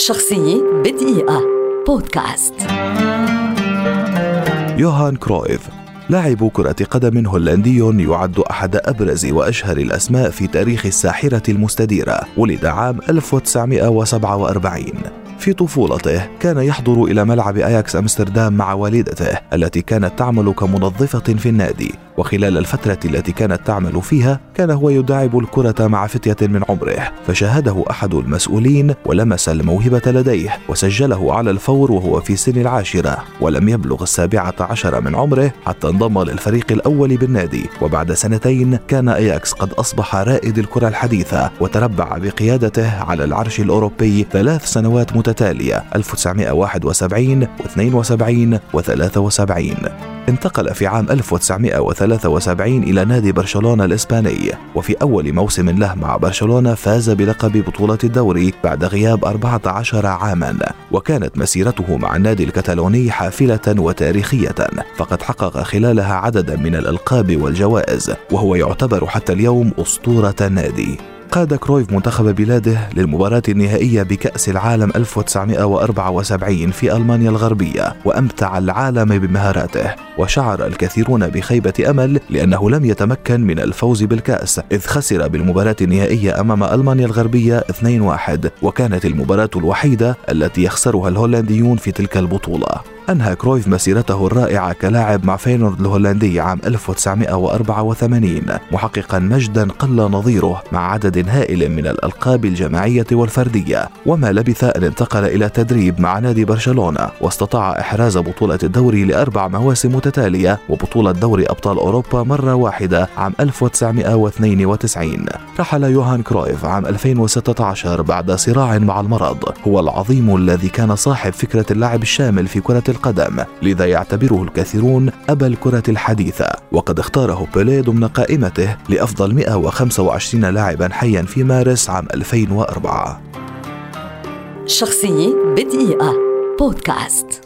شخصية بدقيقة. بودكاست. يوهان كرويف لاعب كرة قدم هولندي يعد أحد أبرز وأشهر الأسماء في تاريخ الساحرة المستديرة ولد عام 1947 في طفولته كان يحضر إلى ملعب أياكس أمستردام مع والدته التي كانت تعمل كمنظفة في النادي. وخلال الفترة التي كانت تعمل فيها كان هو يداعب الكرة مع فتية من عمره. فشاهده أحد المسؤولين ولمس الموهبة لديه وسجله على الفور وهو في سن العاشرة. ولم يبلغ السابعة عشر من عمره حتى انضم للفريق الأول بالنادي. وبعد سنتين كان أياكس قد أصبح رائد الكرة الحديثة وتربع بقيادته على العرش الأوروبي ثلاث سنوات متتالية 1971 و72 و73 انتقل في عام 1973 إلى نادي برشلونة الإسباني وفي أول موسم له مع برشلونة فاز بلقب بطولة الدوري بعد غياب 14 عاما وكانت مسيرته مع النادي الكتالوني حافلة وتاريخية فقد حقق خلالها عددا من الألقاب والجوائز وهو يعتبر حتى اليوم أسطورة النادي قاد كرويف منتخب بلاده للمباراة النهائية بكأس العالم 1974 في ألمانيا الغربية وأمتع العالم بمهاراته. وشعر الكثيرون بخيبة أمل لأنه لم يتمكن من الفوز بالكأس إذ خسر بالمباراة النهائية أمام ألمانيا الغربية 2-1 وكانت المباراة الوحيدة التي يخسرها الهولنديون في تلك البطولة. أنهى كرويف مسيرته الرائعة كلاعب مع فينورد الهولندي عام 1984 محققا مجدا قل نظيره مع عدد هائل من الألقاب الجماعية والفردية. وما لبث أن انتقل إلى تدريب مع نادي برشلونة واستطاع إحراز بطولة الدوري لأربع مواسم متتالية وبطولة دوري أبطال أوروبا مرة واحدة عام 1992 رحل يوهان كرويف عام 2016 بعد صراع مع المرض. هو العظيم الذي كان صاحب فكرة اللاعب الشامل في كرة القدم لذا يعتبره الكثيرون أبا الكرة الحديثة. وقد اختاره بيليه ضمن قائمته لأفضل 125 لاعبا حيا في مارس عام 2004 شخصية بدقيقة. بودكاست.